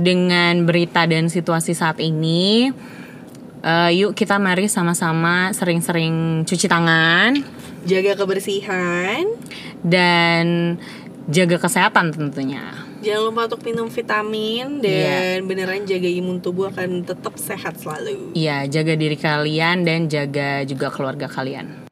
dengan berita dan situasi saat ini, eh, yuk kita mari sama-sama sering-sering cuci tangan Jaga kebersihan. dan jaga kesehatan tentunya. Jangan lupa untuk minum vitamin dan beneran jaga imun tubuh akan tetap sehat selalu. Iya, jaga diri kalian dan jaga juga keluarga kalian.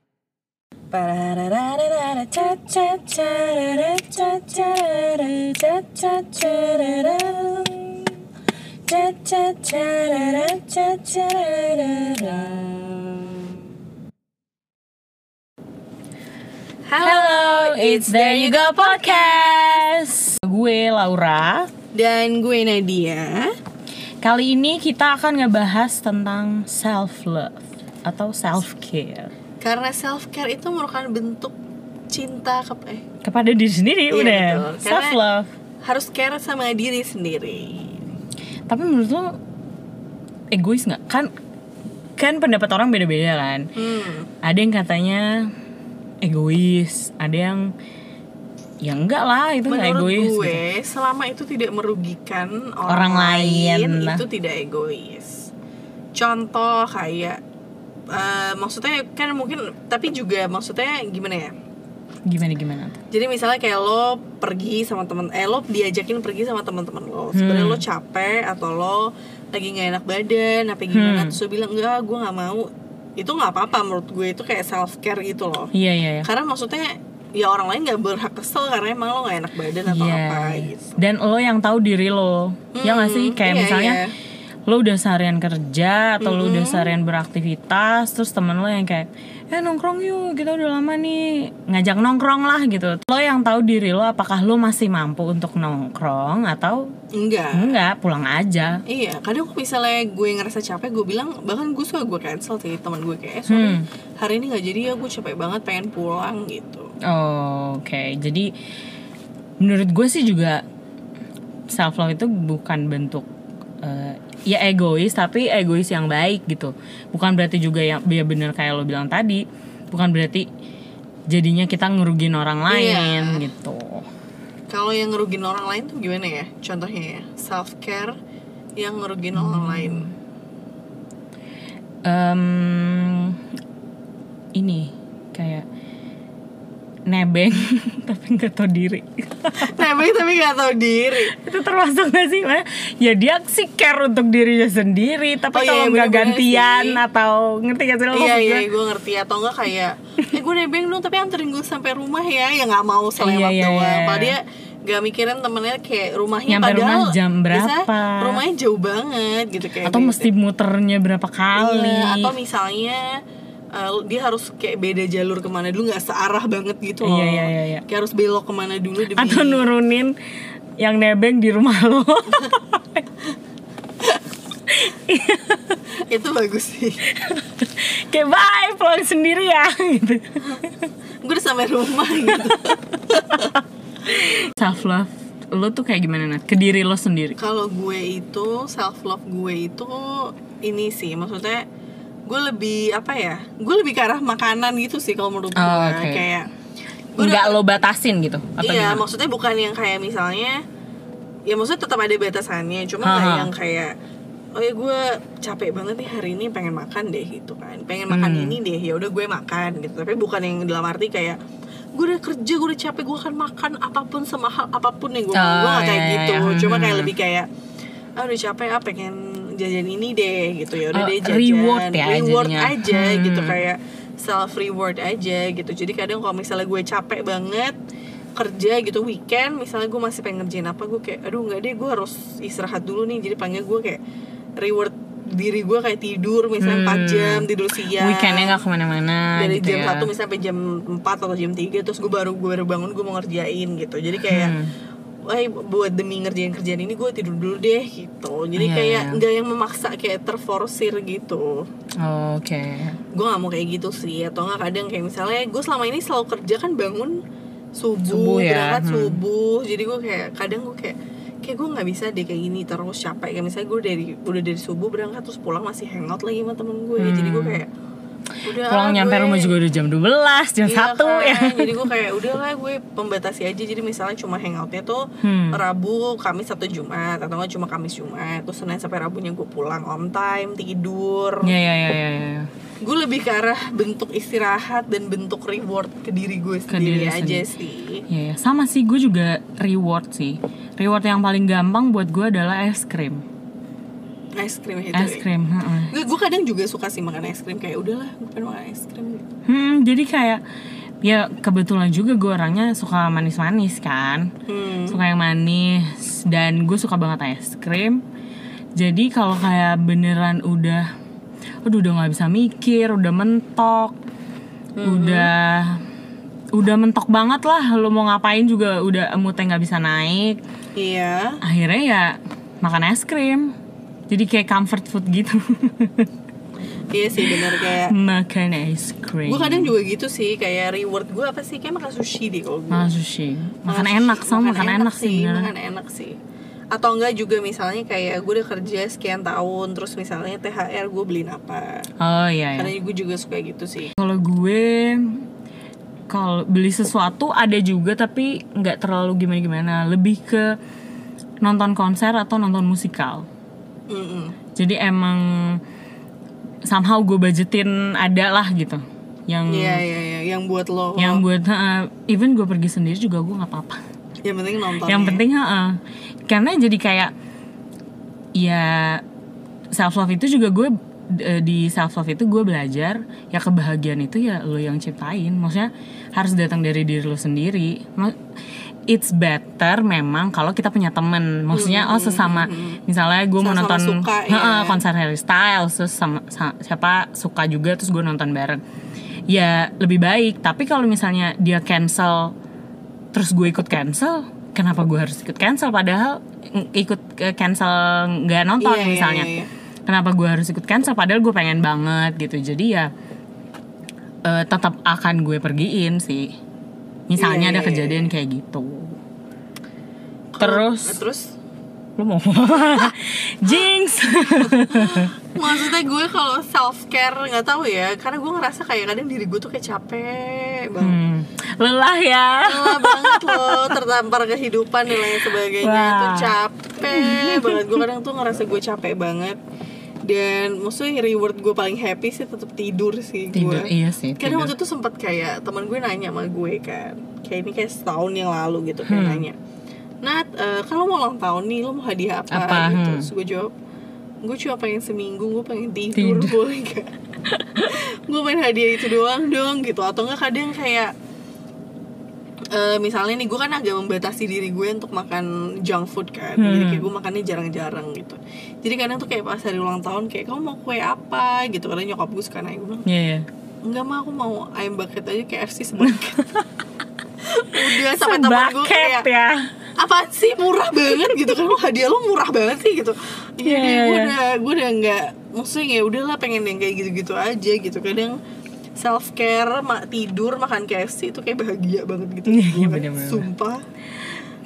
Hello, it's There You Go Podcast. Gue Laura. Dan gue Nadia. Kali ini kita akan ngebahas tentang self love atau self care Karena self care itu merupakan bentuk cinta ke eh, kepada diri sendiri Iya, udah betul. Self love. harus care sama diri sendiri. Tapi menurut lo egois nggak? Kan kan pendapat orang beda-beda kan. Hmm. Ada yang katanya egois, ada yang ya enggak lah itu Menurut egois. gitu. gue, selama itu tidak merugikan orang, Orang lain. itu tidak egois. Contoh kayak, eh, maksudnya kan mungkin, tapi juga maksudnya gimana ya? Gimana gimana? Jadi misalnya kayak lo pergi sama temen, eh lo diajakin pergi sama teman-teman lo. Sebenarnya Hmm. lo capek atau lo lagi nggak enak badan, apa gimana? Hmm. Terus lo bilang enggak, gue nggak mau. Itu nggak apa-apa menurut gue itu kayak self care gitu loh. Iya iya iya. Karena maksudnya ya orang lain nggak berhak kesel karena emang lo nggak enak badan atau Iya. apa gitu. Dan lo yang tahu diri lo. ya nggak sih? Hmm, Kayak iya, misalnya iya. lo udah seharian kerja atau lo udah seharian beraktivitas terus temen lo yang kayak eh nongkrong yuk kita udah lama nih ngajak nongkrong lah gitu lo yang tahu diri lo apakah lo masih mampu untuk nongkrong atau Enggak. enggak pulang aja Iya, kadang misalnya gue ngerasa capek, gue bilang bahkan gue suka gue cancel sih teman gue kayak, eh, sorry Hmm. hari ini nggak jadi ya, gue capek banget pengen pulang gitu. Oh, oke jadi menurut gue sih juga self love itu bukan bentuk eh, ya egois tapi egois yang baik gitu bukan berarti juga yang ya bener kayak lo bilang tadi bukan berarti jadinya kita ngerugin orang lain Iya. gitu Kalau yang ngerugin orang lain tuh gimana ya? Contohnya ya, self care yang ngerugin orang Hmm. lain. Em, ini kayak nebeng tapi nggak tahu diri Nebeng tapi gak tahu diri. itu termasuk gak sih ya dia sih care untuk dirinya sendiri tapi Oh iya, kalau nggak bener-bener gantian sih. atau ngerti gak sih lo iya iya gue? ngerti atau enggak kayak eh gue nebeng dong tapi anterin gue sampai rumah ya ya nggak mau selewat Iya, iya, doang iya. padahal dia gak mikirin temennya kayak rumahnya Nyampe padahal rumah jam berapa. rumahnya jauh banget gitu kayak atau beda. mesti muternya berapa kali Iya, atau misalnya eh, dia harus kayak beda jalur ke mana dulu nggak searah banget gitu loh. Iya, iya, iya, iya. kayak harus belok ke mana dulu demi atau nurunin yang nebeng di rumah lo. Itu bagus sih. Kayak bye pulang sendiri ya gitu. Gue udah sampai rumah gitu. Self love lo tuh kayak gimana Nat? ke diri lo sendiri. Kalau gue itu self love gue itu ini sih maksudnya gue lebih apa ya gue lebih ke arah makanan gitu sih kalau menurut gue Oh, oke. kayak gue nggak lo batasin gitu atau iya gimana? maksudnya bukan yang kayak misalnya ya maksudnya tetap ada batasannya cuma nggak Aha. yang kayak oh ya gue capek banget nih hari ini pengen makan deh gitu kan pengen makan Hmm. ini deh ya udah gue makan gitu tapi bukan yang dalam arti kayak gue udah kerja gue udah capek gue akan makan apa pun semahal apa pun yang gue mau gue Oh, nggak kayak iya, gitu iya. cuma kayak Hmm. lebih kayak ah udah capek ah pengen jajan ini deh gitu. Ya udah Oh, deh jajan. reward ya reward aja Hmm. gitu kayak self reward aja gitu. Jadi kadang kalau misalnya gue capek banget kerja gitu weekend misalnya gue masih pengen ngerjain apa gue kayak aduh nggak deh gue harus istirahat dulu nih. Jadi panggil gue kayak reward diri gue kayak tidur misalnya 4 jam tidur siang. Weekendnya nggak ke mana-mana dari gitu jam ya. satu misalnya sampai jam 4 atau jam 3 terus gue baru gue baru bangun gue mau ngerjain gitu. Jadi kayak Hmm. Wah, buat demi ngerjain kerjaan ini gue tidur dulu deh gitu. Jadi Iya, kayak iya. nggak yang memaksa kayak terforsir gitu. Oh, oke Gue nggak mau kayak gitu sih. Atau nggak kadang kayak misalnya gue selama ini selalu kerja kan bangun subuh, Subuh ya, berangkat hmm. subuh. Jadi gue kayak kadang gue kayak kayak gue nggak bisa deh kayak gini terus capek kayak misalnya gue dari udah dari subuh berangkat terus pulang masih hangout lagi sama temen gue jadi gue Hmm. kayak Udah pulang nyampe gue- rumah juga udah jam 12 jam Iya 1 ya kan? jadi gue kayak udahlah gue pembatasi aja jadi misalnya cuma hangoutnya tuh Hmm. Rabu Kamis atau Jumat atau nggak cuma Kamis Jumat terus Senin sampai Rabunya gue pulang on time tidur ya ya ya ya, ya. gue lebih ke arah bentuk istirahat dan bentuk reward ke diri gue Ke sendiri diri aja sendiri. sih Ya, ya. sama sih gue juga reward sih reward yang paling gampang buat gue adalah es krim es krim itu es krim heeh. gue, gue kadang juga suka sih makan es krim kayak udahlah gue pengen makan es krim gitu. Hmm, jadi kayak ya kebetulan juga gue orangnya suka manis-manis kan. Hmm. suka yang manis dan gue suka banget es krim jadi kalau kayak beneran udah aduh udah nggak bisa mikir udah mentok udah udah mentok banget lah lo mau ngapain juga udah moodnya nggak bisa naik. Iya. Akhirnya ya makan es krim jadi kayak comfort food gitu. Iya sih bener kayak makan es krim gue kadang juga gitu sih kayak reward gue apa sih? Kayak makan sushi deh kalau gue makan sushi. Makan sushi. enak sama makan, enak, sih beneran. makan enak sih. Atau enggak juga misalnya kayak gue udah kerja sekian tahun terus misalnya THR gue beliin apa. Oh iya, iya. karena gue juga suka gitu sih. Kalau gue kalau beli sesuatu ada juga tapi nggak terlalu gimana gimana, lebih ke nonton konser atau nonton musikal. Mm-mm. Jadi emang somehow gue budgetin ada lah gitu. Yang Iya iya iya yang buat lo yang buat heeh, even gue pergi sendiri juga gue nggak apa-apa. yang penting nonton Yang ya. penting heeh. karena jadi kayak ya self love itu juga gue di self love itu gue belajar ya kebahagiaan itu ya lo yang ciptain maksudnya harus datang dari diri lo sendiri it's better memang kalau kita punya temen. Maksudnya oh sesama misalnya gue mau nonton suka, ya. Konser Harry Styles terus sama, sa- siapa suka juga terus gue nonton bareng. Ya lebih baik. Tapi kalau misalnya dia cancel terus gue ikut cancel kenapa gue harus ikut cancel? Padahal ikut cancel nggak nonton Iya, iya, misalnya. iya, iya. kenapa gue harus ikut cancel? Padahal gue pengen banget gitu. Jadi ya eh, tetap akan gue pergiin sih Iya, misalnya ada iya, iya, kejadian kayak gitu. Terus Nah, terus? Lu mau jinx. Maksudnya gue kalau self care nggak tahu ya. Karena gue ngerasa kayak kadang diri gue tuh kayak capek banget. Hmm, lelah ya. Lelah banget loh tertampar kehidupan dan lain sebagainya. Wah. itu capek banget. Gue kadang tuh ngerasa gue capek banget dan maksudnya reward gue paling happy sih tetap tidur sih tidur gue iya sih tidur. waktu itu sempat kayak teman gue nanya sama gue kan kayak ini kayak setahun yang lalu gitu kayak Hmm. nanya Nat eh, kan lo mau ulang tahun nih lo mau hadiah apa, Apa? gitu Hmm. terus gue jawab gue cuma pengen seminggu gue pengen tidur, Tidur. boleh gak gue pengen hadiah itu doang dong gitu atau enggak kadang kayak eh, misalnya nih gue kan agak membatasi diri gue untuk makan junk food kan. Jadi Hmm. kayak gue makannya jarang-jarang gitu. Jadi kadang tuh kayak pas hari ulang tahun kayak kamu mau kue apa? gitu. Karena nyokap gue suka nanya gue bilang Iya, iya. enggak mah aku mau ayam bucket aja KFC sebucket udah sampai temen gue kayak ya. Apaan sih? Murah banget gitu kan hadiah lo murah banget sih gitu. Iya, iya iya, gue iya. udah gue udah nggak maksudnya ya udahlah pengen yang kayak gitu-gitu aja gitu. Kadang self care ma tidur makan KFC itu kayak bahagia banget gitu. Iya, Gue, bener-bener. sumpah.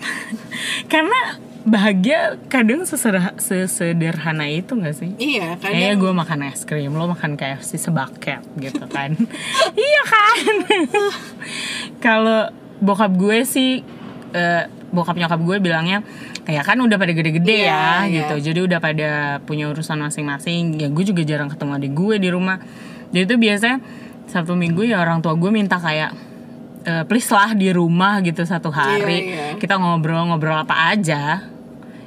Karena bahagia kadang sesederha- sesederhana itu gak sih? Iya Kayaknya kadang gue makan es krim, lo makan KFC sebaket gitu kan. Iya kan? Kalau bokap gue sih eh, Bokap nyokap gue bilangnya Ya kan udah pada gede-gede Iya, ya iya. gitu. Jadi udah pada punya urusan masing-masing. Ya gue juga jarang ketemu adik gue di rumah. Jadi itu biasanya Sabtu minggu ya orang tua gue minta kayak eh, Please lah di rumah gitu satu hari. Iya, iya. Kita ngobrol-ngobrol apa aja.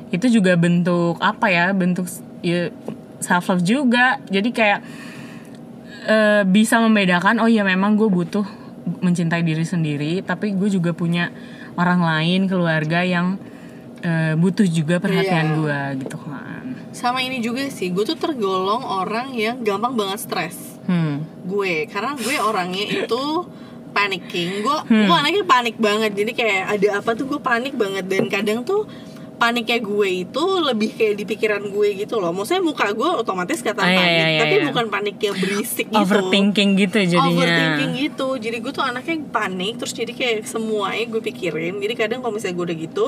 Itu juga bentuk apa ya bentuk ya, self love juga. Jadi kayak eh, bisa membedakan oh ya memang gue butuh mencintai diri sendiri tapi gue juga punya orang lain keluarga yang eh, butuh juga perhatian Iya. gue gitu kan. Sama ini juga sih gue tuh tergolong orang yang gampang banget stres hmm. Gue karena gue orangnya itu panicking. Gue Hmm. gue anaknya panik banget. Jadi kayak ada apa tuh gue panik banget. Dan kadang tuh paniknya gue itu lebih kayak di pikiran gue gitu loh. Maksudnya muka gue otomatis Ah, iya, panik. iya, iya, tapi iya. bukan panik yang berisik gitu. Overthinking gitu jadinya. Overthinking gitu. Jadi gue tuh anaknya panik terus jadi kayak semuanya gue pikirin. Jadi kadang kalau misalnya gue udah gitu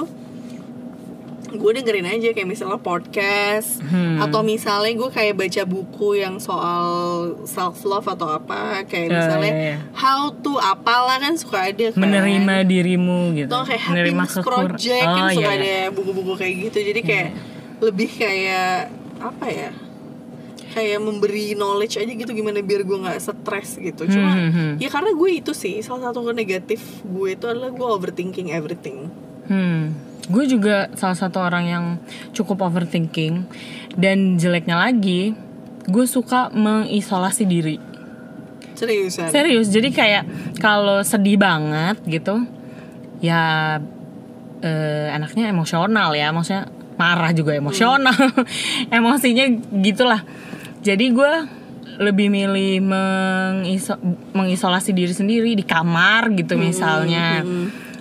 gue dengerin aja kayak misalnya podcast Hmm. atau misalnya gue kayak baca buku yang soal self love atau apa kayak Ya, misalnya ya, ya. how to apalah kan suka ada kan menerima dirimu gitu atau kayak menerima happiness kekur- project kan oh, suka iya, iya. ada buku-buku kayak gitu jadi kayak lebih kayak apa ya kayak memberi knowledge aja gitu gimana biar gue nggak stres gitu cuma Hmm, hmm, hmm. ya karena gue itu sih salah satu negatif gue itu adalah gue overthinking everything Hmm, gue juga salah satu orang yang cukup overthinking. Dan jeleknya lagi, gue suka mengisolasi diri. seriusan? Serius, jadi kayak kalau sedih banget gitu, ya eh, anaknya emosional ya, maksudnya marah juga emosional, emosinya gitulah. Jadi gue lebih milih mengiso- mengisolasi diri sendiri di kamar gitu misalnya,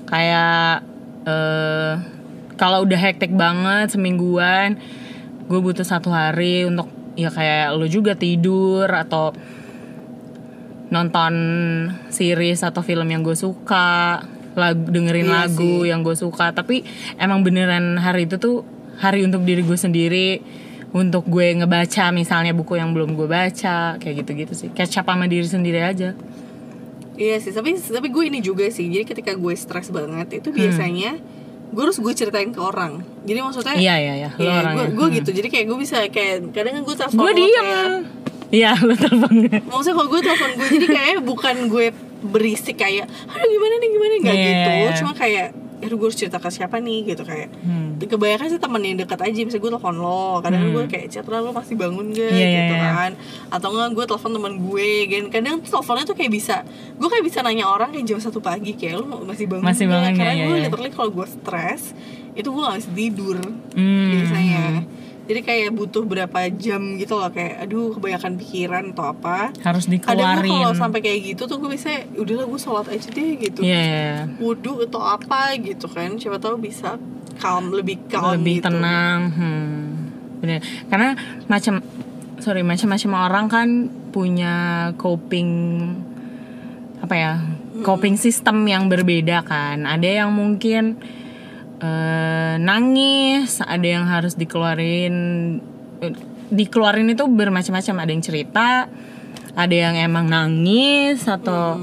kayak eh, kalau udah hektik banget semingguan, gue butuh satu hari untuk ya kayak lo juga tidur atau nonton series atau film yang gue suka lagu dengerin Iya lagu sih. yang gue suka. Tapi emang beneran hari itu tuh hari untuk diri gue sendiri untuk gue ngebaca misalnya buku yang belum gue baca kayak gitu-gitu sih. Catch up sama diri sendiri aja Iya sih, tapi tapi gue ini juga sih. Jadi ketika gue stres banget itu biasanya gue harus gue ceritain ke orang. Jadi maksudnya Hmm. iya iya iya lo Iya, orangnya gue, gue gitu. Jadi kayak gue bisa kayak kadang kan gue telepon gue lo diem kayak- iya lo telepon gue Maksudnya kalau gue telepon gue jadi kayak bukan gue berisik kayak aduh gimana nih gimana nih?" nggak Iya, gitu. iya. Cuma kayak aduh gue harus cerita ke siapa nih gitu kayak Hmm. kebanyakan sih temen yang dekat aja misalnya gue telepon lo kadang gue kayak chat lo masih bangun gak Iya, iya, gitu iya. kan atau enggak gue telepon teman gue kan kadang tuh teleponnya tuh kayak bisa gue kayak bisa nanya orang kayak jam satu pagi kayak lo masih bangun Masih nggak?" bangun karena nggak, gue iya. literally kalau gue stres itu gue gak bisa tidur Hmm. biasanya jadi kayak butuh berapa jam gitu loh kayak aduh kebanyakan pikiran atau apa harus kadang dikeluarin kalau sampai kayak gitu tuh gue bisa udahlah gue sholat aja deh gitu Iya, iya. wudhu atau apa gitu kan siapa tahu bisa calm lebih calm lebih gitu. tenang hmm. bener karena macam sorry macam-macam orang kan punya coping apa ya coping system yang berbeda kan ada yang mungkin eh, nangis ada yang harus dikeluarin dikeluarin itu bermacam-macam. Ada yang cerita ada yang emang nangis atau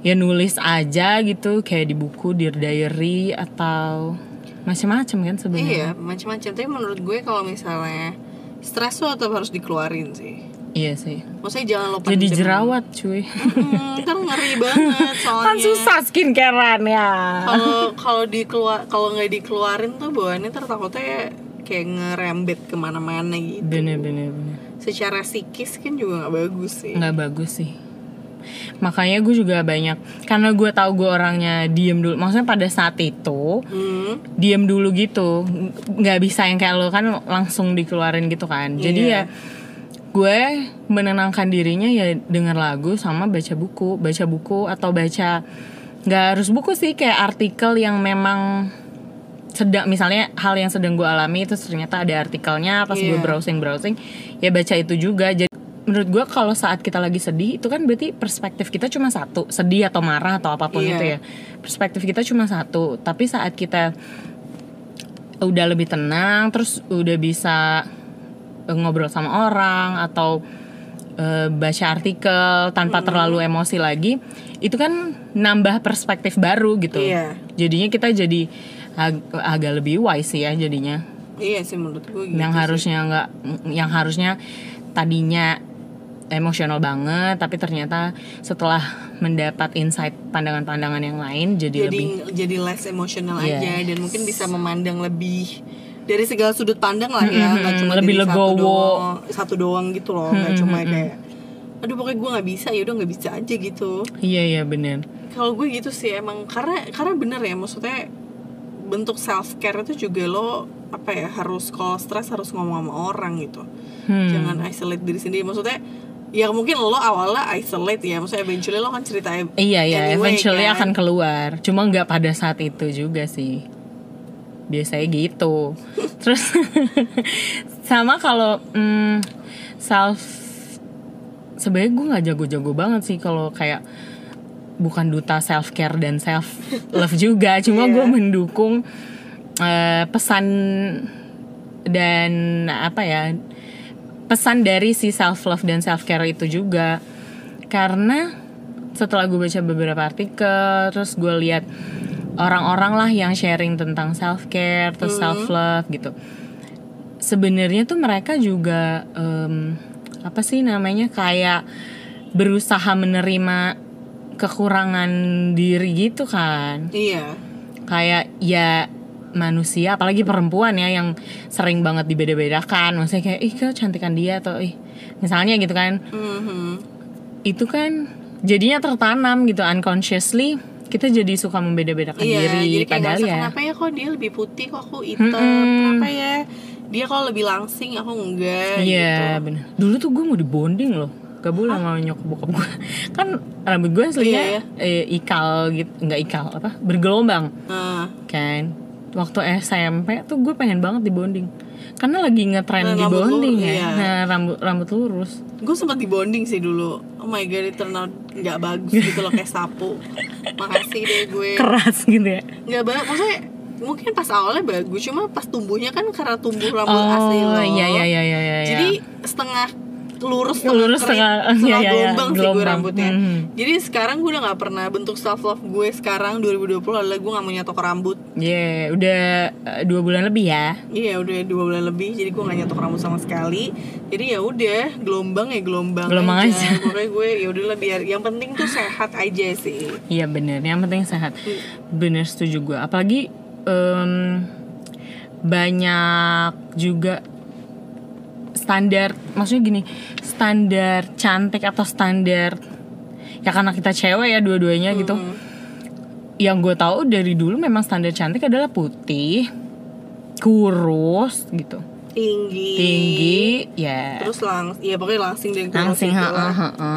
ya nulis aja gitu kayak di buku di diary atau macam-macam kan sebenarnya. Iya macam-macam. Tapi menurut gue kalau misalnya stres tuh tetap harus dikeluarin sih iya sih. Maksudnya jangan lo jadi jerawat cuy. Hmm, kan ngeri banget soalnya. Kan susah skincarean ya. Kalau kalau dikeluar kalau nggak dikeluarin tuh bawaannya ntar takutnya kayak ngerembet ke mana-mana gitu. Bener bener bener. Secara psikis kan juga nggak bagus sih. Nggak bagus sih. Makanya gue juga banyak karena gue tahu gue orangnya diem dulu. Maksudnya pada saat itu hmm, diem dulu gitu. Nggak bisa yang kayak lo kan langsung dikeluarin gitu kan. Jadi Iya. ya gue menenangkan dirinya ya denger lagu sama baca buku baca buku atau baca nggak harus buku sih kayak artikel yang memang sedang misalnya hal yang sedang gue alami itu ternyata ada artikelnya pas gue Iya. browsing browsing ya baca itu juga jadi menurut gue kalau saat kita lagi sedih itu kan berarti perspektif kita cuma satu sedih atau marah atau apa pun Iya. itu ya perspektif kita cuma satu tapi saat kita udah lebih tenang terus udah bisa ngobrol sama orang atau eh, baca artikel tanpa terlalu emosi lagi itu kan nambah perspektif baru gitu Iya. jadinya kita jadi ag- agak lebih wise sih ya jadinya iya sih menurut gue gitu yang sih. harusnya nggak yang harusnya tadinya emosional banget tapi ternyata setelah mendapat insight pandangan-pandangan yang lain jadi, jadi lebih jadi less emosional Yes. aja dan mungkin bisa memandang lebih dari segala sudut pandang lah ya nggak cuma lebih dari satu legowo. doang satu doang gitu loh nggak cuma kayak aduh pokoknya gue nggak bisa ya udah nggak bisa aja gitu iya iya bener kalau gue gitu sih emang karena karena bener ya maksudnya bentuk self care itu juga lo apa ya harus kalau stres harus ngomong sama orang gitu Hmm. jangan isolate diri sendiri maksudnya ya mungkin lo awalnya isolate ya maksudnya eventually lo kan cerita Iya iya, anyway, eventually kan. akan keluar. Cuma nggak pada saat itu juga sih. Biasanya gitu. Terus sama kalau mm, self sebenarnya gue nggak jago-jago banget sih kalau kayak bukan duta self care dan self love juga. Cuma Iya. gue mendukung eh, pesan dan apa ya pesan dari si self love dan self care itu juga karena setelah gue baca beberapa artikel terus gue lihat orang-orang lah yang sharing tentang self care terus self love gitu. Sebenarnya tuh mereka juga em, apa sih namanya kayak berusaha menerima kekurangan diri gitu kan. Iya. Kayak ya manusia apalagi perempuan ya yang sering banget dibeda-bedakan. Maksudnya kayak ih kecantikan dia? atau ih misalnya gitu kan. Mhm. itu kan jadinya tertanam gitu unconsciously kita jadi suka membeda-bedakan iya diri jadi padahal ya kenapa ya kok dia lebih putih? Kok aku hitam? Mm-mm. kenapa ya? Dia kok lebih langsing? Aku enggak iya gitu. bener. Dulu tuh gue mau dibonding loh. Gak boleh sama nyokap bokap gue. Kan rambut gue aslinya Iya, eh, ikal gitu nggak ikal apa? Bergelombang. Nah kan waktu SMP tuh gue pengen banget dibonding karena lagi ngetren Nah, di bonding ya. iya. nah rambut rambut lurus. Gue sempat dibonding sih dulu. Oh my god it turned out nggak bagus gitu loh kayak sapu. Makasih deh gue. Keras gitu ya. Nggak bagus maksudnya mungkin pas awalnya bagus cuma pas tumbuhnya kan karena tumbuh rambut oh asli lo. iya iya iya iya iya. Jadi setengah lurus Lurus, iya, iya, iya, gelombang sih gue rambutnya Hmm. jadi sekarang gue udah nggak pernah bentuk self love gue sekarang 2020 adalah gue nggak mau nyatok rambut Iya, udah eh, dua bulan lebih ya. Iya udah dua bulan lebih jadi gue gak nyatok rambut sama sekali jadi ya udah gelombang ya gelombang, Gelombang aja. pokoknya gue ya udahlah biar yang penting tuh sehat aja sih Iya bener, yang penting sehat. Hmm. Bener setuju gue. Apalagi em, banyak juga standar, maksudnya gini, standar cantik atau standar ya karena kita cewek ya dua-duanya gitu. Hmm. Yang gue tahu dari dulu memang standar cantik adalah putih, kurus gitu, tinggi tinggi, ya terus lang iya pokoknya langsing dan kurus langsing gitu ha, lah. ha, ha.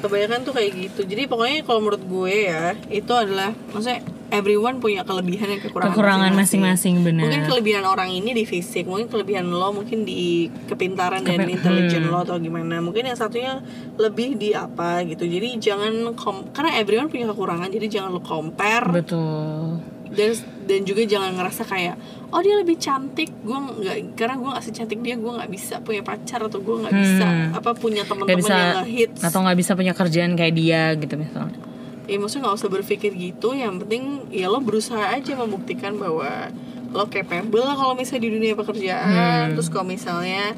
Kebanyakan tuh kayak gitu jadi pokoknya kalau menurut gue ya itu adalah maksudnya everyone punya kelebihan dan kekurangan Kekurangan masing-masing bener. mungkin kelebihan orang ini di fisik mungkin kelebihan lo mungkin di kepintaran dan Kepi- intelijen hmm. lo atau gimana mungkin yang satunya lebih di apa gitu jadi jangan kom- karena everyone punya kekurangan jadi jangan lo compare Betul. dan dan juga jangan ngerasa kayak oh dia lebih cantik gue nggak karena gue nggak secantik dia gue nggak bisa punya pacar atau gue nggak bisa Hmm. apa punya teman-teman yang ngehits atau nggak bisa punya kerjaan kayak dia gitu misalnya. ya maksudnya nggak usah berpikir gitu yang penting ya lo berusaha aja membuktikan bahwa lo capable lah kalau misalnya di dunia pekerjaan Hmm. terus kalau misalnya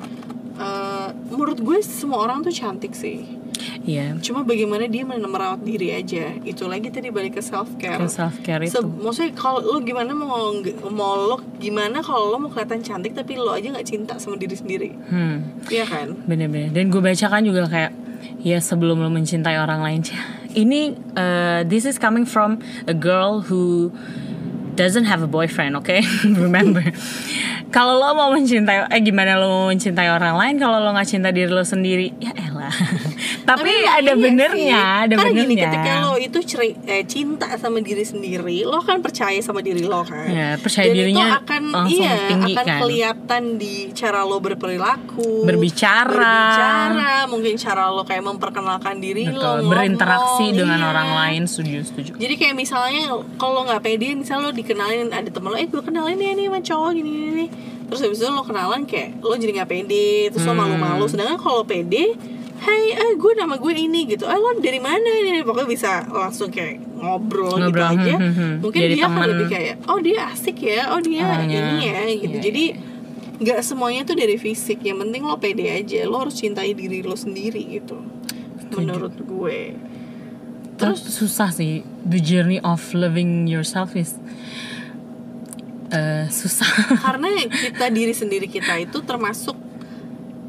eh, menurut gue semua orang tuh cantik sih Iya. cuma bagaimana dia merawat diri aja itu lagi tadi balik ke self care Ke self care itu. Se- maksudnya kalau lo gimana mau mau lo gimana kalau lo mau kelihatan cantik tapi lo aja nggak cinta sama diri sendiri Hmm. Iya kan Bener-bener. Dan gue baca kan juga kayak ya sebelum lo mencintai orang lain ini uh, this is coming from a girl who doesn't have a boyfriend, oke? Remember. kalau lo mau mencintai eh gimana lo mau mencintai orang lain kalau lo nggak cinta diri lo sendiri? Ya elah. Tapi, ada iya benernya, sih. ada Karena gini benernya. ketika lo itu ceri- eh, cinta sama diri sendiri lo kan percaya sama diri lo kan Ya, percaya Dan dirinya itu akan iya tinggi akan kan. kelihatan di cara lo berperilaku Berbicara. berbicara mungkin cara lo kayak memperkenalkan diri lo Betul, ngomong, berinteraksi dengan iya. orang lain setuju setuju. jadi kayak misalnya kalau lo nggak pede misalnya lo dikenalin ada temen lo eh gue kenalin ya nih sama cowok gini gini, gini. terus habis itu lo kenalan kayak lo jadi nggak pede terus lo Hmm. malu-malu sedangkan kalau pede Hai, eh gue nama gue ini gitu. Eh lo dari mana ini? Pokoknya bisa langsung kayak ngobrol, Ngobrol, gitu aja. hmm, hmm, hmm. Mungkin Jadi dia akan lebih kayak, oh dia asik ya, oh dia Oh, ini iya. ya, gitu. Iya, Jadi nggak semuanya tuh dari fisik. Yang penting lo pede aja. Lo harus cintai diri lo sendiri gitu. Menurut gue. Terus susah sih the journey of loving yourself is eh, susah. karena kita diri sendiri kita itu termasuk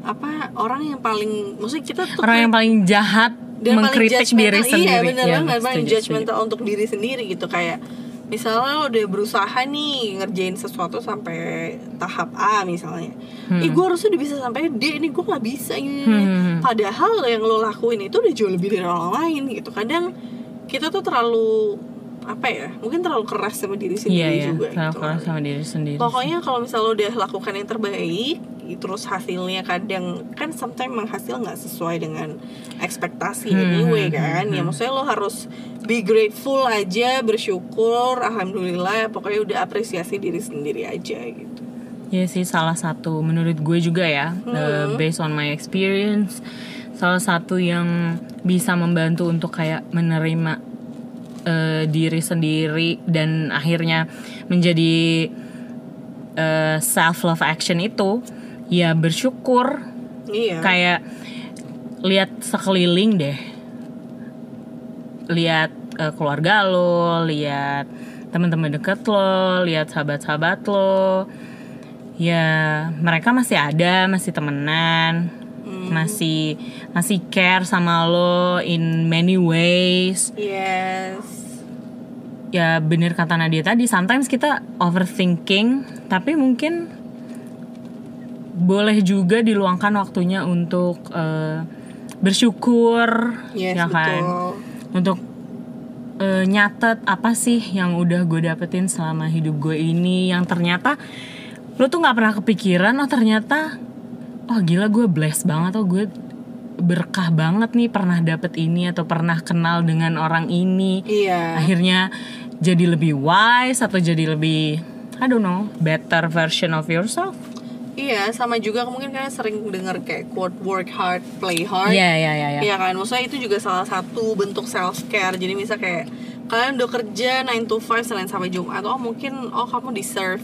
apa orang yang paling maksudnya kita tuh Orang yang paling jahat dan paling mengkritik diri judgmental. sendiri. iya benar Iya, banget paling judgmental untuk diri sendiri gitu kayak misalnya lo udah berusaha nih ngerjain sesuatu sampai tahap A misalnya ih gue harusnya udah bisa sampai D ini gue nggak bisa ini Hmm. padahal yang lo lakuin itu udah jauh lebih dari orang lain gitu kadang kita tuh terlalu apa ya mungkin terlalu keras sama diri Iya sendiri iya, juga terlalu gitu keras sama diri sendiri. Pokoknya kalau misalnya lo udah lakukan yang terbaik, terus hasilnya kadang kan sometimes emang hasil nggak sesuai dengan ekspektasi Hmm, anyway hmm, kan. ya maksudnya lo harus be grateful aja bersyukur alhamdulillah pokoknya udah apresiasi diri sendiri aja gitu. Ya sih salah satu menurut gue juga ya uh, based on my experience salah satu yang bisa membantu untuk kayak menerima uh, diri sendiri dan akhirnya menjadi self love action itu ya bersyukur. Iya. Kayak lihat sekeliling deh. Lihat eh, keluarga lo lihat teman-teman deket lo lihat sahabat-sahabat lo. Ya mereka masih ada masih temenan masih masih care sama lo in many ways. Yes. Ya bener kata Nadia tadi sometimes kita overthinking tapi mungkin boleh juga diluangkan waktunya untuk eh, bersyukur yes ya kan? betul. Untuk eh, nyatet apa sih yang udah gue dapetin selama hidup gue ini yang ternyata lo tuh nggak pernah kepikiran oh ternyata oh gila gue blessed banget oh gue berkah banget nih pernah dapet ini atau pernah kenal dengan orang ini. Iya. Akhirnya jadi lebih wise atau jadi lebih I don't know better version of yourself Iya, sama juga mungkin kalian sering dengar kayak quote work hard, play hard. Iya iya iya. Iya kan, maksudnya itu juga salah satu bentuk self care. Jadi misal kayak kalian udah kerja 9 to 5 Senin sampai Jumat, oh mungkin oh kamu deserve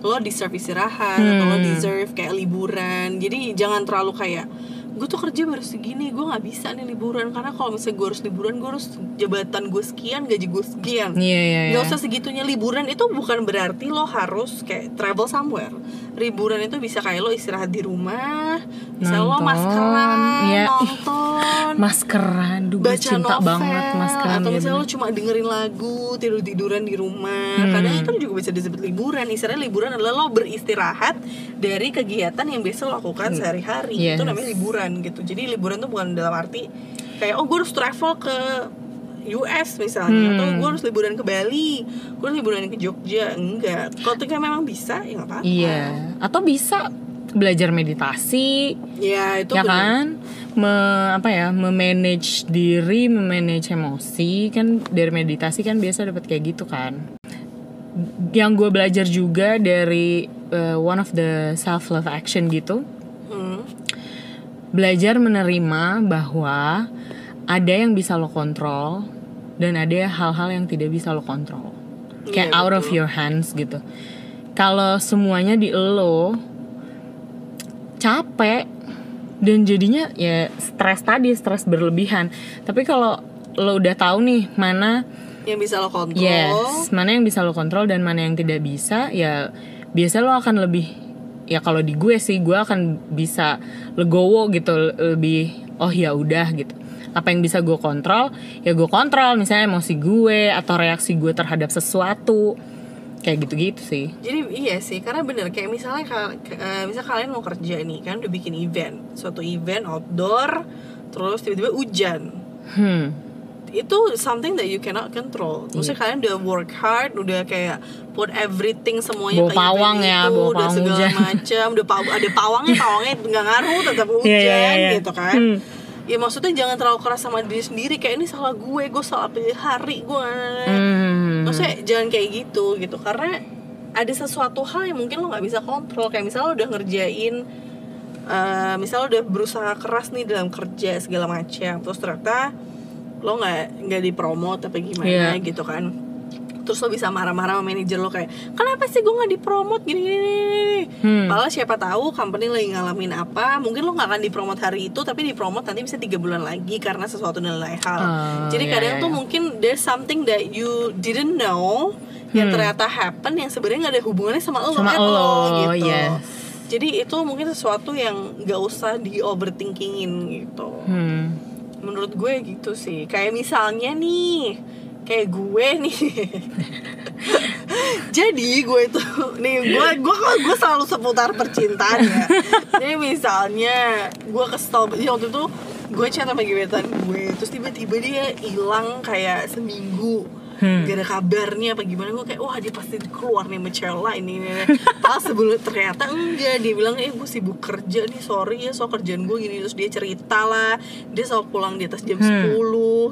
lo deserve istirahat atau lo Hmm. deserve kayak liburan. Jadi jangan terlalu kayak gue tuh kerja baru segini, gue nggak bisa nih liburan karena kalau misalnya gue harus liburan, gue harus jabatan gue sekian, gaji gue sekian. Iya iya iya. Gak usah segitunya liburan itu bukan berarti lo harus kayak travel somewhere. Liburan itu bisa kayak lo istirahat di rumah, bisa lo maskeran, iya. nonton, Maskeran, duh gue baca cinta novel, banget maskeran atau ya misalnya lo bener. cuma dengerin lagu, tidur tiduran di rumah. Hmm. Kadang itu juga bisa disebut liburan. Istilahnya liburan adalah lo beristirahat dari kegiatan yang biasa lo lakukan sehari-hari. Yes. Itu namanya liburan gitu. Jadi liburan tuh bukan dalam arti kayak oh gue harus travel ke US misalnya Hmm. atau gue harus liburan ke Bali, gue harus liburan ke Jogja enggak. Kalau ketika memang bisa ya nggak apa-apa. Iya. Atau bisa belajar meditasi, Ya itu ya bener. kan? Me, apa ya, memanage diri, memanage emosi kan dari meditasi kan biasa dapat kayak gitu kan. Yang gue belajar juga dari uh, one of the self love action gitu, Hmm. belajar menerima bahwa ada yang bisa lo kontrol dan ada hal-hal yang tidak bisa lo kontrol. Kayak Iya, out of betul. your hands gitu. Kalau semuanya di lo capek dan jadinya ya stres tadi, stres berlebihan. Tapi kalau lo udah tahu nih mana yang bisa lo kontrol. Yes, mana yang bisa lo kontrol dan mana yang tidak bisa, ya biasa lo akan lebih ya kalau di gue sih gue akan bisa legowo gitu lebih oh ya udah gitu apa yang bisa gue kontrol ya gue kontrol misalnya emosi gue atau reaksi gue terhadap sesuatu kayak gitu-gitu sih Jadi iya sih, karena bener kayak misalnya eh, misal kalian mau kerja nih kan udah bikin event, suatu event outdoor, terus tiba-tiba hujan. hmm Itu something that you cannot control. Maksudnya kalian udah work hard, udah kayak put everything semuanya Bawa pawang ya, itu, bawa udah pawang segala hujan. macam, udah paw- ada pawangnya, pawangnya nggak ngaruh tetap hujan Iya, iya, iya. gitu kan. Hmm. Ya maksudnya jangan terlalu keras sama diri sendiri kayak ini salah gue, gue salah pilih hari gue. Hmm. maksudnya jangan kayak gitu gitu karena ada sesuatu hal yang mungkin lo nggak bisa kontrol kayak misalnya lo udah ngerjain eh misalnya lo udah berusaha keras nih dalam kerja segala macam terus ternyata lo nggak nggak dipromot apa gimana Iya. gitu kan terus lo bisa marah-marah sama manajer lo kayak kenapa sih gue nggak dipromot gini gini, gini, gini." Hmm. Padahal siapa tahu company lagi ngalamin apa mungkin lo nggak akan dipromot hari itu tapi dipromot nanti bisa tiga bulan lagi karena sesuatu dan lain hal Oh, jadi iya, kadang iya, tuh iya. mungkin there's something that you didn't know yang Hmm. ternyata happen yang sebenarnya nggak ada hubungannya sama lo Sama lo, all, gitu yes. jadi itu mungkin sesuatu yang nggak usah di overthinkingin gitu Hmm. menurut gue gitu sih kayak misalnya nih kayak gue nih. Jadi gue tuh nih gue gue gue selalu seputar percintaan ya. Jadi misalnya gue kesel jadi waktu itu gue chat sama gebetan gue terus tiba-tiba dia hilang kayak seminggu gak ada kabarnya apa gimana. Gue kayak wah dia pasti keluar nih sama cewek lain nih pas sebelum ternyata enggak. Dia bilang eh gue sibuk kerja nih sorry ya so kerjaan gue gini. Terus dia cerita lah. Dia selalu pulang di atas jam 10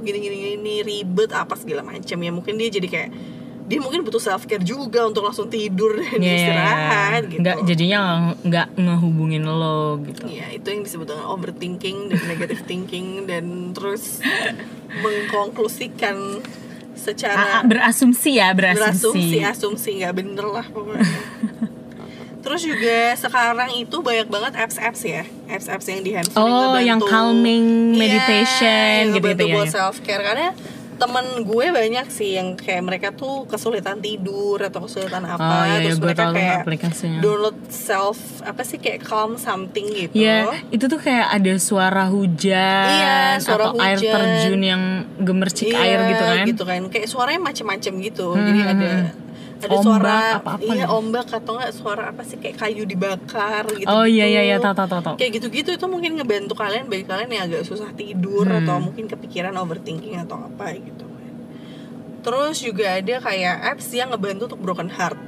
gini gini gini ribet apa segala macam ya mungkin dia jadi kayak dia mungkin butuh self care juga untuk langsung tidur dan Iya, istirahat gitu. Nggak jadinya nggak- nggak ngehubungin lo gitu. Iya, itu yang disebut dengan overthinking dan negative thinking dan terus mengkonklusikan Secara berasumsi ya berasumsi berasumsi, asumsi nggak bener lah pokoknya. Terus juga sekarang itu banyak banget apps-apps ya, apps-apps yang di handphone Oh, yang calming meditation yang gitu-gitu ngebantu ya, buat ya. self care karena temen gue banyak sih yang kayak mereka tuh kesulitan tidur atau kesulitan apa, Oh, iya, terus gue mereka kayak aplikasinya. download self apa sih kayak calm something gitu. Ya, itu tuh kayak ada suara hujan Iya, suara atau air hujan. terjun yang gemercik Iya, air gitu kan. gitu kan kayak suaranya macem-macem gitu jadi ada ada Ombak, suara apa-apa iya gitu. ombak atau enggak suara apa sih kayak kayu dibakar gitu Oh iya iya iya tahu tahu tahu. kayak gitu-gitu itu mungkin ngebantu kalian bagi kalian yang agak susah tidur Hmm. atau mungkin kepikiran overthinking atau apa gitu terus juga ada kayak apps yang ngebantu untuk broken heart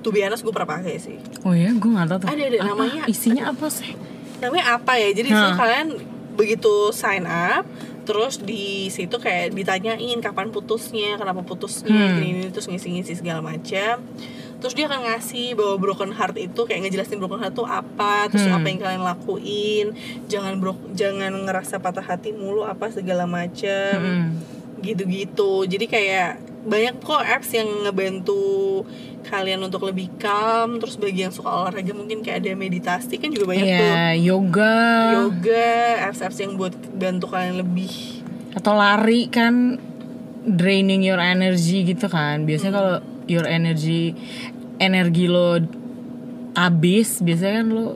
tuh biasa gue pernah pakai sih Oh ya, gue nggak tahu tuh. Ada, ada, Apa? namanya- Isinya apa sih? namanya apa ya jadi itu kalian begitu sign up terus di situ kayak ditanyain kapan putusnya kenapa putusnya Hmm. gini, gini terus ngisi-ngisi segala macam terus dia akan ngasih bahwa broken heart itu kayak ngejelasin broken heart itu apa terus Hmm. apa yang kalian lakuin jangan bro jangan ngerasa patah hati mulu apa segala macam Mm-mm. Gitu-gitu. Jadi kayak banyak kok apps yang ngebantu kalian untuk lebih calm terus bagi yang suka olahraga mungkin kayak ada meditasi kan juga banyak tuh. Iya, yoga. Yoga apps-apps yang buat bantu kalian lebih atau lari kan draining your energy gitu kan. Biasanya Hmm. kalau your energy energi lo habis, biasanya kan lo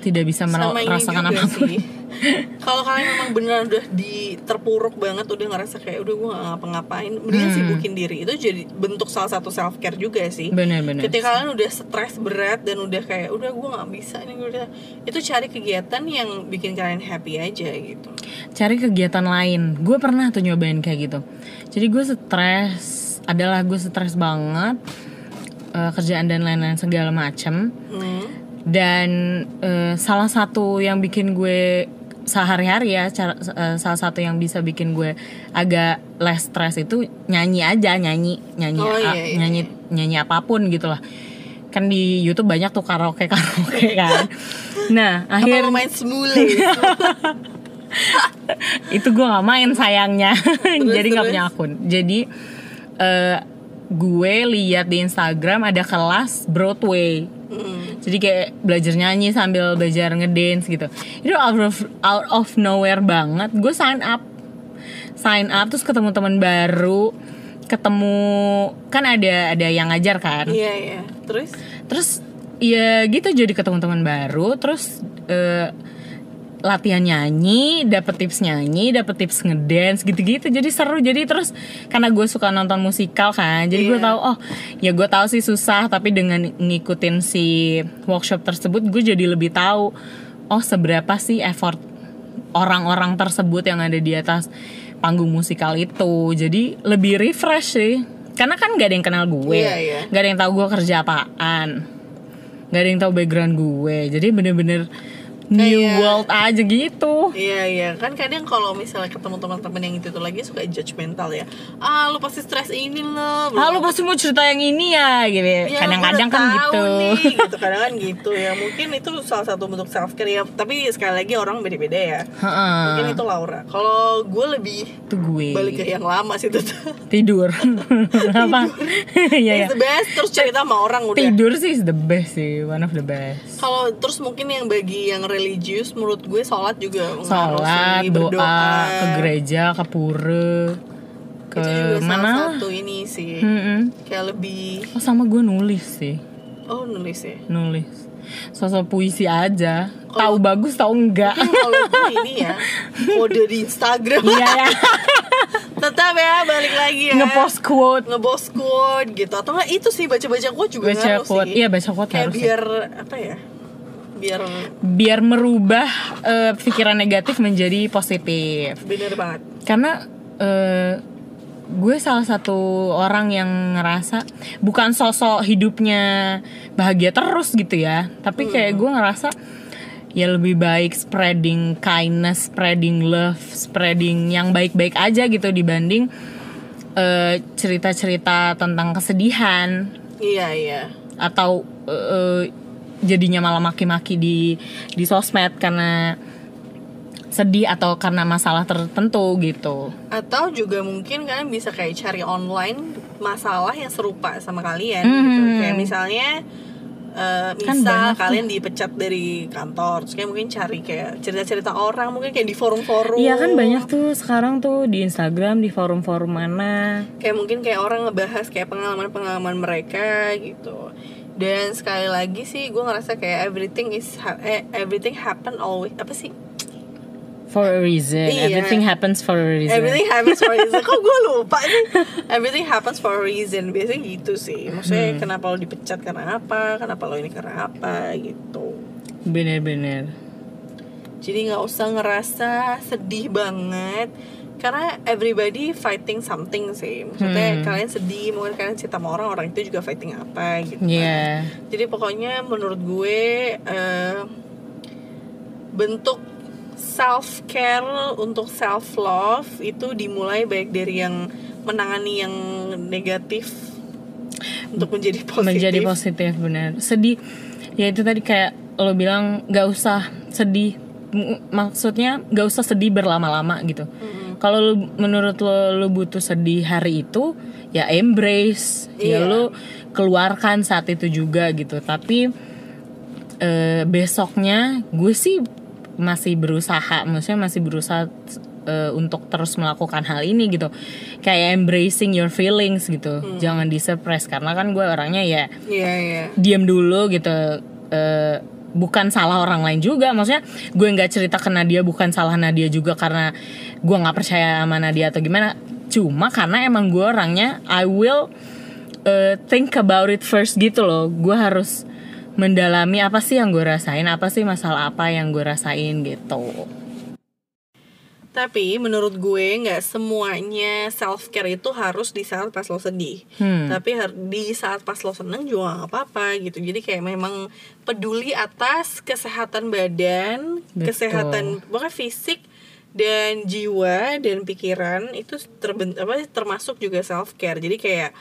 tidak bisa merasakan sih kalau kalian memang beneran udah di terpuruk banget udah ngerasa kayak udah gue gak ngapa-ngapain mendingan Hmm. sibukin diri itu jadi bentuk salah satu self care juga sih Bener-bener. ketika kalian udah stres berat dan udah kayak udah gue nggak bisa nih gue udah itu cari kegiatan yang bikin kalian happy aja gitu cari kegiatan lain gue pernah tuh nyobain kayak gitu jadi gue stres adalah gue stres banget eh, kerjaan dan lain-lain segala macem hmm. dan eh, salah satu yang bikin gue sehari-hari ya cara, eh, salah satu yang bisa bikin gue agak less stress itu nyanyi aja nyanyi nyanyi Oh, iya, a- iya, nyanyi nyanyi apa pun gitu lah. Kan di YouTube banyak tuh karaoke karaoke kan. Nah apa akhir mau main semule itu gue nggak main sayangnya. Jadi nggak terus? punya akun. Jadi eh, gue lihat di Instagram ada kelas Broadway. Hmm. Jadi kayak belajar nyanyi sambil belajar ngedance gitu. Itu out of out of nowhere banget. Gue sign up. Sign up terus ketemu teman baru. Ketemu kan ada ada yang ngajar kan? Iya iya. Terus? Terus ya gitu jadi ketemu teman baru. Terus eh, latihan nyanyi dapet tips nyanyi dapet tips ngedance gitu-gitu. Jadi seru. Jadi terus karena gue suka nonton musikal kan jadi gue Iya. tahu oh ya gue tahu sih susah tapi dengan ngikutin si workshop tersebut gue jadi lebih tahu oh seberapa sih effort orang-orang tersebut yang ada di atas panggung musikal itu. Jadi lebih refresh sih. Karena kan gak ada yang kenal gue Iya, iya. gak ada yang tahu gue kerja apaan gak ada yang tahu background gue. Jadi bener-bener new Kayak- world aja gitu. Iya iya. Kan kadang kalau misalnya ketemu teman-teman yang itu tuh lagi suka judgmental ya. Ah lu pasti stres ini loh ah lu pasti mau cerita yang ini ya gitu. Ya, kadang-kadang gua kan gitu. nih, gitu. Kadang kan gitu ya. Mungkin itu salah satu bentuk self care ya. Tapi sekali lagi orang beda-beda ya. Heeh. mungkin itu Laura. Kalau gue lebih itu gue. balik ke yang lama sih itu tidur. Apa? Iya ya It's the best. Terus cerita sama orang udah. Tidur sih is the best sih. One of the best. Kalau terus mungkin yang bagi yang religius menurut gue sholat juga sholat sih, doa berdoa. ke gereja ke pura ke itu juga salah mana? satu ini sih. Mm-mm. kayak lebih oh sama gue nulis sih. Oh nulis ya? Nulis. Sosok puisi aja. Tahu bagus tahu enggak? Mungkin kalau gue ini ya kode di Instagram. Iya ya tetap ya balik lagi ya. Ngepost quote. Ngepost quote gitu. Atau enggak itu sih baca-baca quote juga baca ngaruh quote. sih. Iya baca quote kayak harus. ya. biar apa ya biar biar merubah eh, pikiran negatif menjadi positif. Bener banget. Karena eh, gue salah satu orang yang ngerasa bukan sosok hidupnya bahagia terus gitu ya tapi kayak gue ngerasa ya lebih baik spreading kindness spreading love spreading yang baik-baik aja gitu dibanding eh, cerita-cerita tentang kesedihan. Iya iya. Atau eh, jadinya malah maki-maki di di sosmed karena sedih atau karena masalah tertentu gitu. atau juga mungkin kalian bisa kayak cari online masalah yang serupa sama kalian gitu Hmm. kayak misalnya Kan misal tuh. kalian dipecat dari kantor terus kayak mungkin cari kayak cerita-cerita orang mungkin kayak di forum-forum Iya kan banyak tuh sekarang tuh di Instagram di forum-forum mana. kayak mungkin kayak orang ngebahas kayak pengalaman-pengalaman mereka gitu dan sekali lagi sih gue ngerasa kayak everything is ha- eh, everything happen always apa sih For a reason. Iya. Everything happens for a reason. Everything happens for a reason. Kok gue lupa nih? Everything happens for a reason. Biasanya gitu sih. Maksudnya Hmm. kenapa lo dipecat karena apa? Kenapa lo ini karena apa? Gitu. Bener-bener. Jadi nggak usah ngerasa sedih banget. Karena everybody fighting something sih. Maksudnya Hmm. kalian sedih, mungkin kalian cerita sama orang, orang itu juga fighting apa gitu. Iya. Jadi pokoknya menurut gue eh, bentuk self care untuk self love itu dimulai baik dari yang menangani yang negatif untuk menjadi positif. Menjadi positif bener. Sedih. Ya itu tadi kayak lo bilang gak usah sedih. M- Maksudnya gak usah sedih berlama-lama gitu. Mm-mm. Kalau lu menurut lo lu butuh sedih hari itu ya embrace. Ya Iya. lu keluarkan saat itu juga gitu. Tapi eh, besoknya gue sih masih berusaha, maksudnya masih berusaha eh, untuk terus melakukan hal ini gitu. Kayak embracing your feelings gitu. Jangan disuppress karena kan gue orangnya ya Iya iya. diam dulu gitu Eh, bukan salah orang lain juga. Maksudnya gue nggak cerita ke Nadia bukan salah Nadia juga karena gue nggak percaya sama Nadia atau gimana. Cuma karena emang gue orangnya I will eh, think about it first gitu loh. Gue harus mendalami apa sih yang gue rasain apa sih masalah apa yang gue rasain gitu Tapi menurut gue nggak semuanya self care itu harus di saat pas lo sedih. Hmm. Tapi di saat pas lo seneng juga nggak apa-apa gitu. Jadi kayak memang peduli atas kesehatan badan, Betul. kesehatan pokoknya fisik dan jiwa dan pikiran itu terben apa termasuk juga self care. Jadi kayak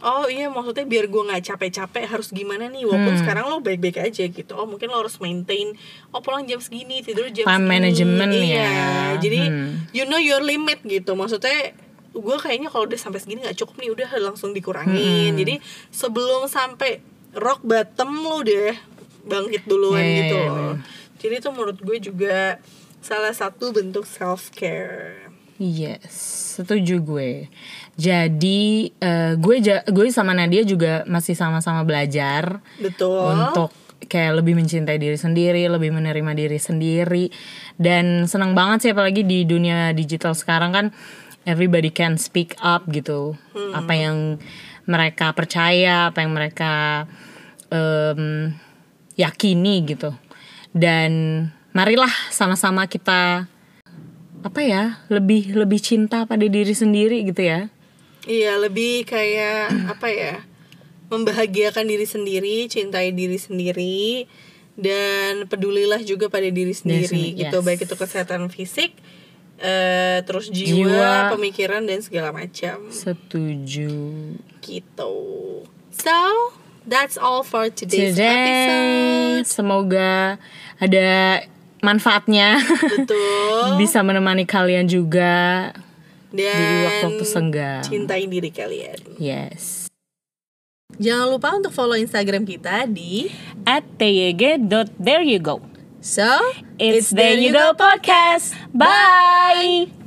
oh iya maksudnya biar gue nggak capek-capek harus gimana nih walaupun Hmm. sekarang lo baik-baik aja gitu oh mungkin lo harus maintain oh pulang jam segini tidur jam Time segini management iya ya. jadi Hmm. you know your limit gitu maksudnya gue kayaknya kalau udah sampai segini nggak cukup nih udah langsung dikurangin Hmm. jadi sebelum sampai rock bottom lo udah bangkit duluan Iya, gitu iya, loh jadi itu menurut gue juga salah satu bentuk self care Yes, setuju gue. Jadi eh, gue ja- gue sama Nadia juga masih sama-sama belajar betul untuk kayak lebih mencintai diri sendiri, lebih menerima diri sendiri dan senang banget sih apalagi di dunia digital sekarang kan everybody can speak up gitu. Apa yang mereka percaya, apa yang mereka em, yakini gitu. Dan marilah sama-sama kita apa ya, lebih lebih cinta pada diri sendiri gitu ya. Iya lebih kayak apa ya membahagiakan diri sendiri, cintai diri sendiri dan pedulilah juga pada diri sendiri gitu yes. baik itu kesehatan fisik, eh, terus jiwa, Jiwa. pemikiran dan segala macam Setuju. gitu. So that's all for today's Today, episode. semoga ada manfaatnya. Betul. Bisa menemani kalian juga di Dan waktu-waktu senggang. cintai diri kalian. Yes. Jangan lupa untuk follow Instagram kita di At tyg.there you go. So It's There You Go Podcast. Bye.